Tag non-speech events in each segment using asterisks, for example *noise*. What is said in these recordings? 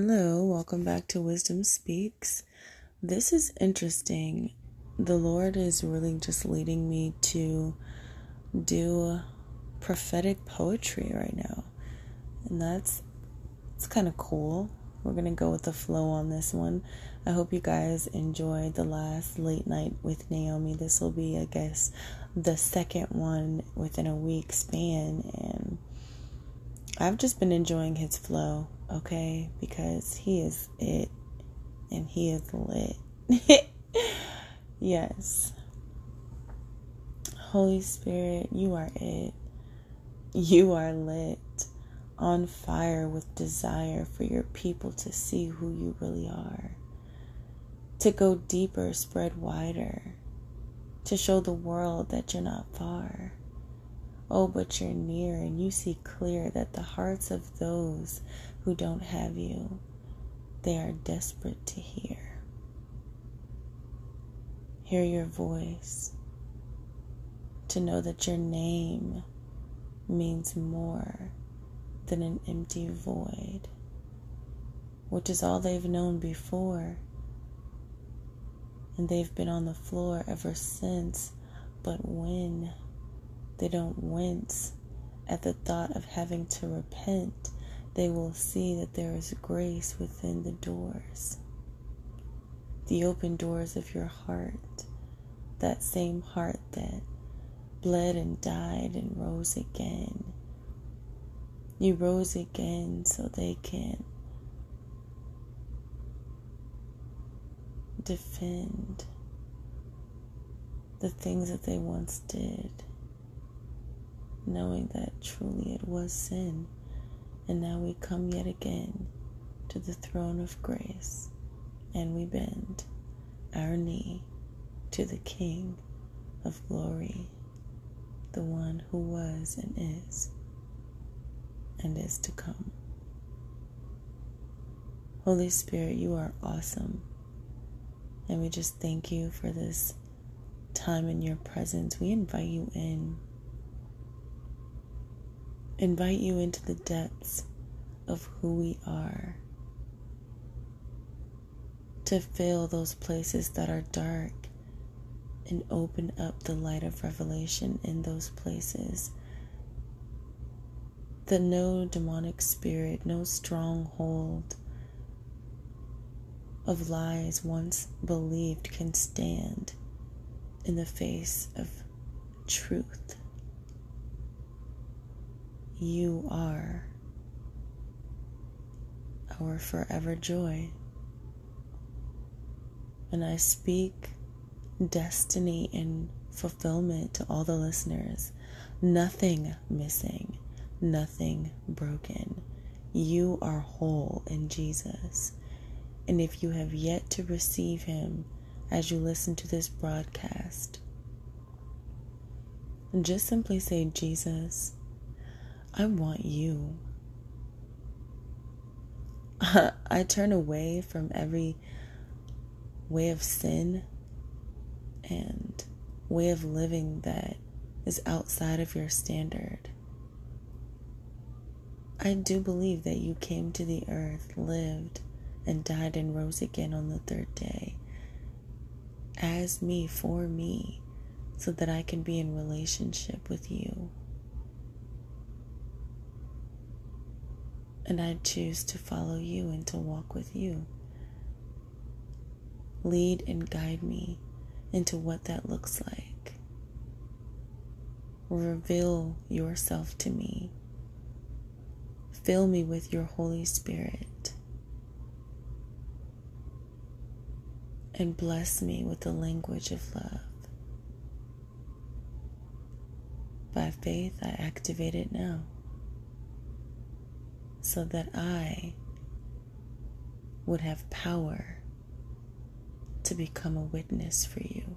Hello, welcome back to Wisdom Speaks. This is interesting. The Lord is really just leading me to do prophetic poetry right now. And that's it's kind of cool. We're going to go with the flow on this one. I hope you guys enjoyed the last late night with Naomi. This will be, I guess, the second one within a week span and I've just been enjoying his flow, okay? Because he is it and he is lit. *laughs* yes. Holy Spirit, you are it. You are lit, on fire with desire for your people to see who you really are, to go deeper, spread wider, to show the world that you're not far Oh, but you're near and you see clear that the hearts of those who don't have you, they are desperate to hear. Hear your voice, to know that your name means more than an empty void, which is all they've known before. And they've been on the floor ever since. But when they don't wince at the thought of having to repent. They will see that there is grace within the doors, the open doors of your heart, that same heart that bled and died and rose again. You rose again so they can defend the things that they once did knowing that truly it was sin. And now we come yet again to the throne of grace and we bend our knee to the King of glory, the one who was and is and is to come. Holy Spirit, you are awesome. And we just thank you for this time in your presence. We invite you in invite you into the depths of who we are. To fill those places that are dark and open up the light of revelation in those places. That no demonic spirit, no stronghold of lies once believed can stand in the face of truth you are our forever joy. And I speak destiny and fulfillment to all the listeners. Nothing missing, nothing broken. You are whole in Jesus. And if you have yet to receive Him as you listen to this broadcast, just simply say, Jesus, I want you. *laughs* I turn away from every way of sin and way of living that is outside of your standard. I do believe that you came to the earth, lived, and died and rose again on the third day as me, for me, so that I can be in relationship with you. And I choose to follow you and to walk with you. Lead and guide me into what that looks like. Reveal yourself to me. Fill me with your Holy Spirit. And bless me with the language of love. By faith, I activate it now so that I would have power to become a witness for you.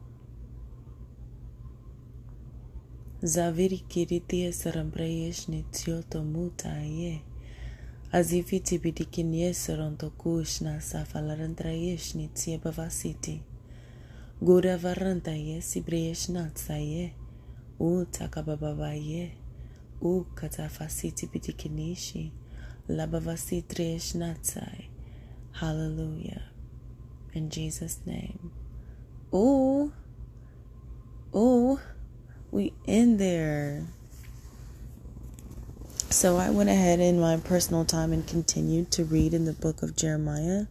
Zaviri kiritie sarambrayesh nitioto mutaye. Aziviti bidikinye saronto kushna safalarantrayesh nitie bavasiti. Gura varantaye sibriyesh natsaye. U takabababaye. U katafasiti bidikinishi. Hallelujah. In Jesus' name. Ooh. Ooh. We in there. So I went ahead in my personal time and continued to read in the book of Jeremiah.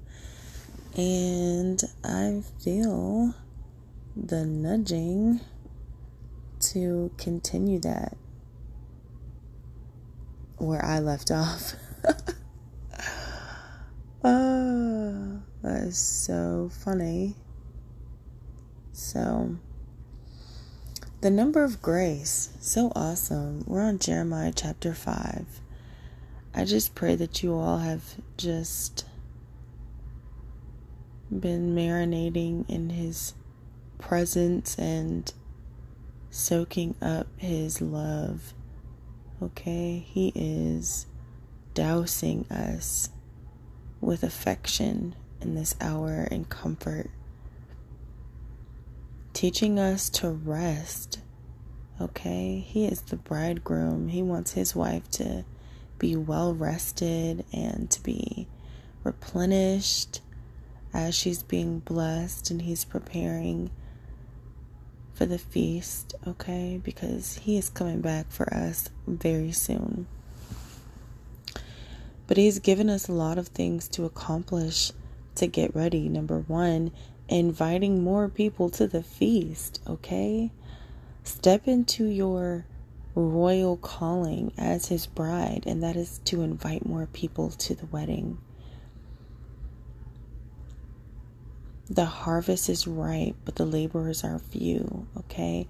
And I feel the nudging to continue that where I left off. *laughs* oh, *laughs* that is so funny. So, the number of grace, so awesome. We're on Jeremiah chapter 5. I just pray that you all have just been marinating in His presence and soaking up His love. Okay? He is dousing us with affection in this hour and comfort, teaching us to rest. Okay? He is the bridegroom. He wants his wife to be well rested and to be replenished as she's being blessed and he's preparing for the feast, okay? Because he is coming back for us very soon. But he's given us a lot of things to accomplish to get ready. Number one, inviting more people to the feast, okay? Step into your royal calling as his bride, and that is to invite more people to the wedding. The harvest is ripe, but the laborers are few, okay?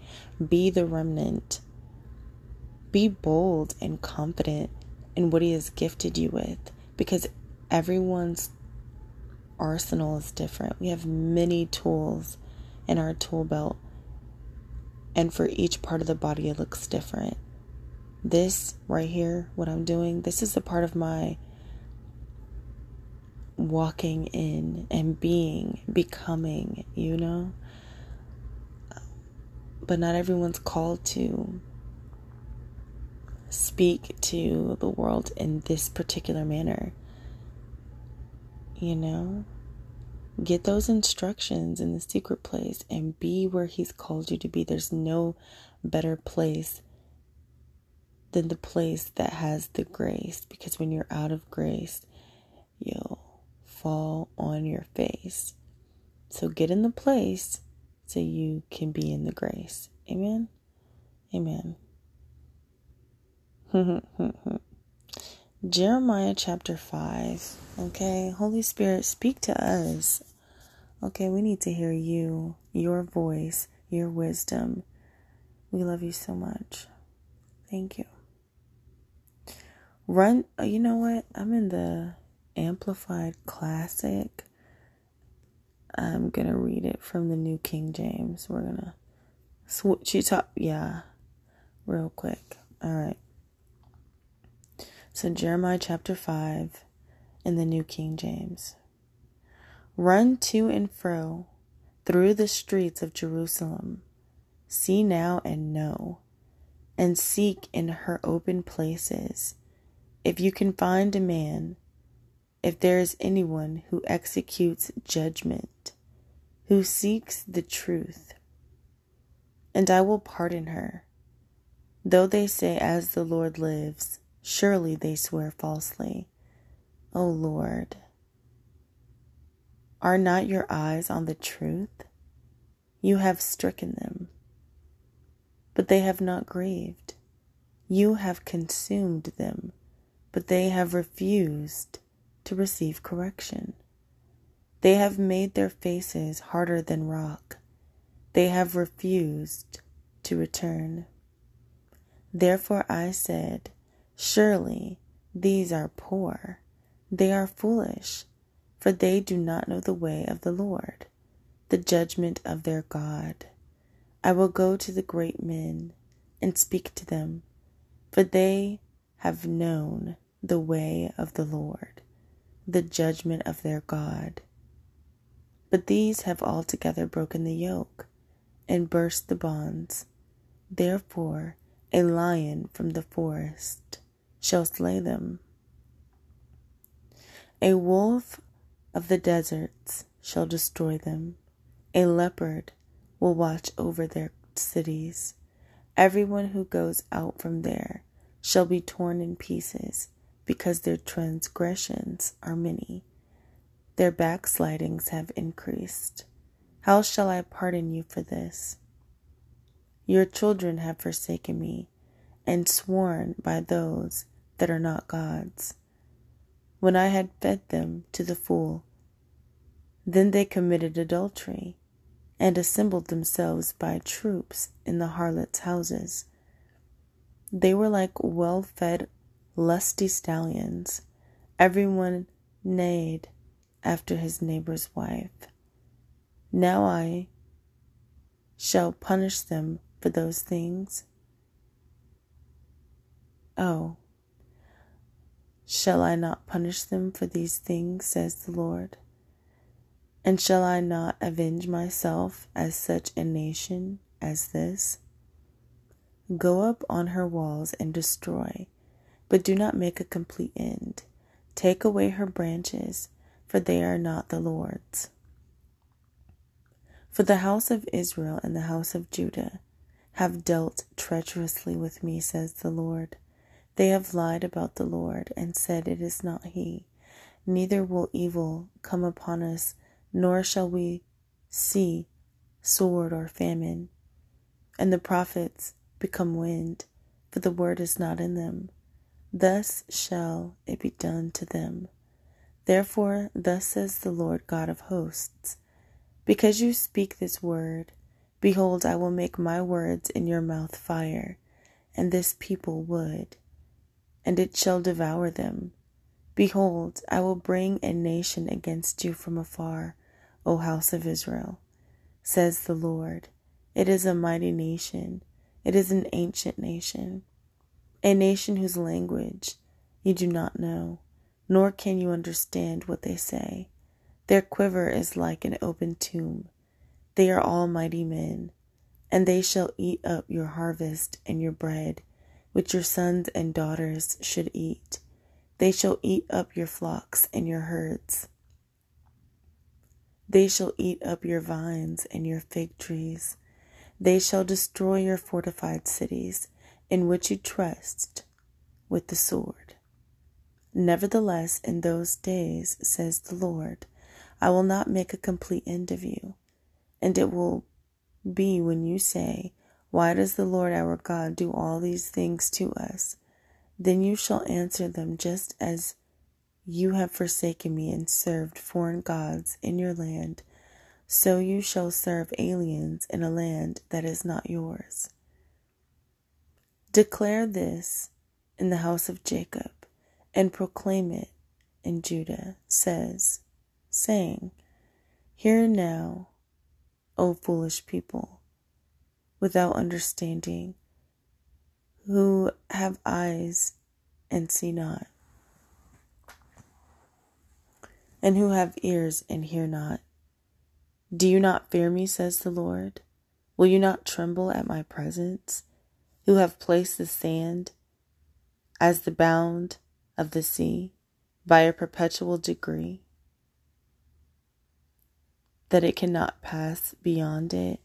Be the remnant. Be bold and confident in what He has gifted you with because everyone's arsenal is different. We have many tools in our tool belt, and for each part of the body, it looks different. This right here, what I'm doing, this is a part of my walking in and being, becoming, you know? But not everyone's called to speak to the world in this particular manner. You know? Get those instructions in the secret place and be where He's called you to be. There's no better place than the place that has the grace because when you're out of grace, you'll fall on your face. So get in the place so you can be in the grace. Amen. Amen. Jeremiah chapter 5. Okay, Holy Spirit, speak to us. Okay, we need to hear you, your voice, your wisdom. We love you so much. Thank you. Run, uh, you know what? I'm in the Amplified Classic. I'm gonna read it from the New King James. We're gonna switch it up, yeah, real quick. All right. So, Jeremiah chapter 5 in the New King James. Run to and fro through the streets of Jerusalem. See now and know, and seek in her open places. If you can find a man, if there is anyone who executes judgment, who seeks the truth, and I will pardon her. Though they say, As the Lord lives, surely they swear falsely. O Lord, are not your eyes on the truth? You have stricken them, but they have not grieved. You have consumed them, but they have refused to receive correction. They have made their faces harder than rock. They have refused to return. Therefore I said, Surely these are poor. They are foolish, for they do not know the way of the Lord, the judgment of their God. I will go to the great men and speak to them, for they have known the way of the Lord the judgment of their God. But these have altogether broken the yoke and burst the bonds. Therefore, a lion from the forest shall slay them. A wolf of the deserts shall destroy them. A leopard will watch over their cities. Everyone who goes out from there shall be torn in pieces, because their transgressions are many. Their backslidings have increased. How shall I pardon you for this? Your children have forsaken me and sworn by those that are not gods. When I had fed them to the full, then they committed adultery and assembled themselves by troops in the harlots' houses. They were like well fed, lusty stallions. Everyone neighed after his neighbor's wife. Now I shall punish them for those things. Oh, shall I not punish them for these things, says the Lord? And shall I not avenge myself as such a nation as this? Go up on her walls and destroy, but do not make a complete end. Take away her branches, for they are not the Lord's. For the house of Israel and the house of Judah have dealt treacherously with me, says the Lord. They have lied about the Lord and said, It is not He. Neither will evil come upon us nor shall we see sword or famine. And the prophets become wind, for the word is not in them. Thus shall it be done to them. Therefore, thus says the Lord God of hosts Because you speak this word, behold, I will make my words in your mouth fire, and this people wood, and it shall devour them. Behold, I will bring a nation against you from afar O house of Israel, says the Lord. It is a mighty nation, it is an ancient nation, a nation whose language you do not know, nor can you understand what they say. Their quiver is like an open tomb. They are all mighty men, and they shall eat up your harvest and your bread, which your sons and daughters should eat. They shall eat up your flocks and your herds. They shall eat up your vines and your fig trees. They shall destroy your fortified cities in which you trust with the sword. Nevertheless, in those days, says the Lord, I will not make a complete end of you. And it will be when you say, Why does the Lord our God do all these things to us? Then you shall answer them just as you have forsaken me and served foreign gods in your land, so you shall serve aliens in a land that is not yours. Declare this in the house of Jacob and proclaim it in Judah, says, saying, Hear now, O foolish people, without understanding, who have eyes and see not and who have ears and hear not. Do you not fear me, says the Lord? Will you not tremble at my presence, who have placed the sand as the bound of the sea by a perpetual degree, that it cannot pass beyond it,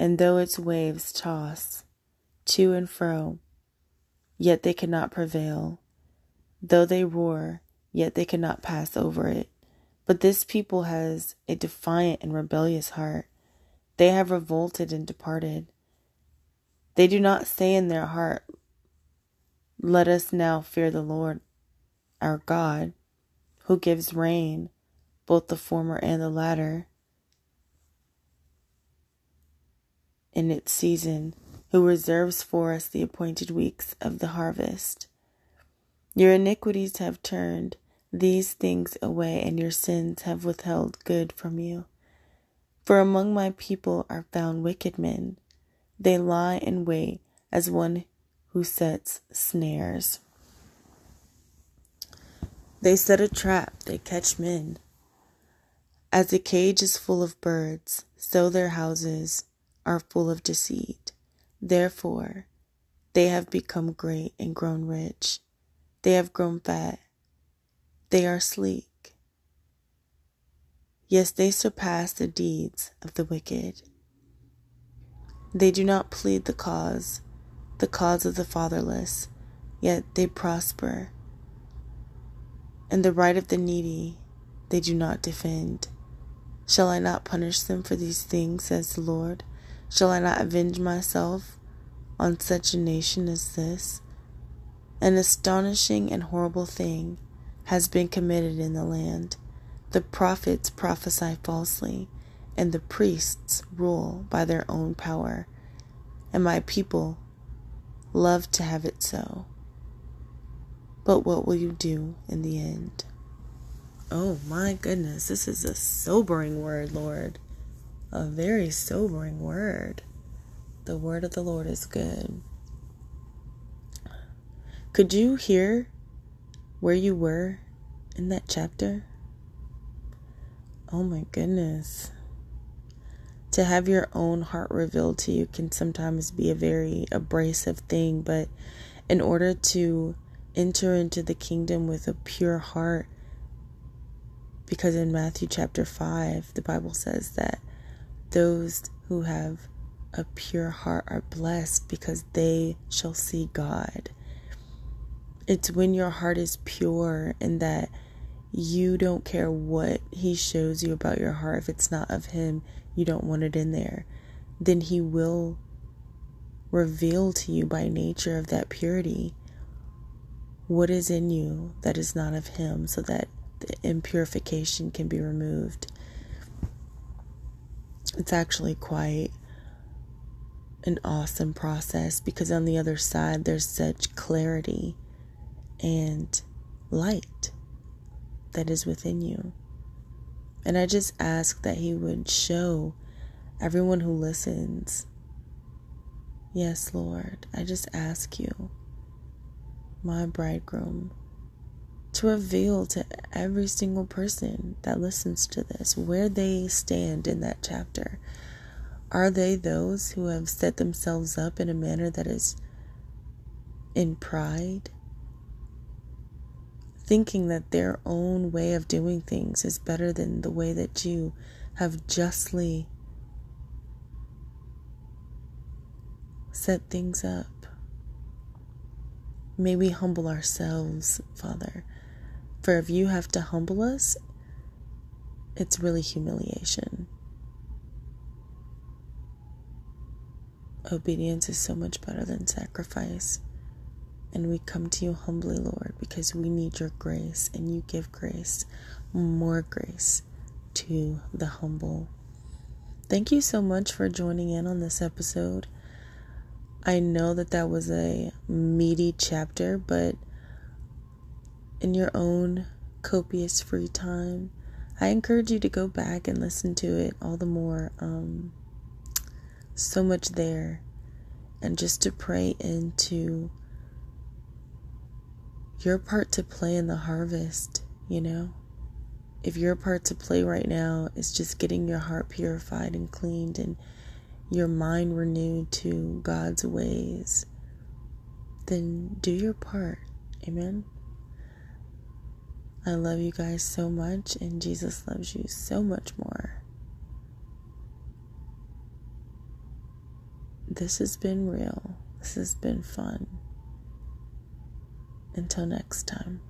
and though its waves toss to and fro, yet they cannot prevail, though they roar, yet they cannot pass over it. But this people has a defiant and rebellious heart. They have revolted and departed. They do not say in their heart, Let us now fear the Lord our God, who gives rain, both the former and the latter, in its season, who reserves for us the appointed weeks of the harvest. Your iniquities have turned these things away, and your sins have withheld good from you. For among my people are found wicked men. They lie in wait as one who sets snares. They set a trap, they catch men. As a cage is full of birds, so their houses are full of deceit. Therefore, they have become great and grown rich. They have grown fat they are sleek. Yes, they surpass the deeds of the wicked. They do not plead the cause, the cause of the fatherless, yet they prosper. And the right of the needy they do not defend. Shall I not punish them for these things, says the Lord? Shall I not avenge myself on such a nation as this? An astonishing and horrible thing has been committed in the land. The prophets prophesy falsely, and the priests rule by their own power. And my people love to have it so. But what will you do in the end? Oh my goodness, this is a sobering word, Lord. A very sobering word. The word of the Lord is good. Could you hear where you were in that chapter? Oh my goodness. To have your own heart revealed to you can sometimes be a very abrasive thing, but in order to enter into the kingdom with a pure heart, because in Matthew chapter 5, the Bible says that those who have a pure heart are blessed because they shall see God. It's when your heart is pure and that you don't care what he shows you about your heart. If it's not of him, you don't want it in there. Then he will reveal to you by nature of that purity what is in you that is not of him so that the impurification can be removed. It's actually quite an awesome process because on the other side there's such clarity and light that is within you. And I just ask that He would show everyone who listens. Yes, Lord, I just ask you, my bridegroom, to reveal to every single person that listens to this where they stand in that chapter. Are they those who have set themselves up in a manner that is in pride? thinking that their own way of doing things is better than the way that you have justly set things up. May we humble ourselves, Father. For if you have to humble us, it's really humiliation. Obedience is so much better than sacrifice. And we come to you humbly, Lord, because we need your grace, and you give grace, more grace to the humble. Thank you so much for joining in on this episode. I know that that was a meaty chapter, but in your own copious free time, I encourage you to go back and listen to it all the more. Um, so much there, and just to pray into your part to play in the harvest, you know? If your part to play right now is just getting your heart purified and cleaned and your mind renewed to God's ways, then do your part. Amen. I love you guys so much, and Jesus loves you so much more. This has been real. This has been fun. Until next time.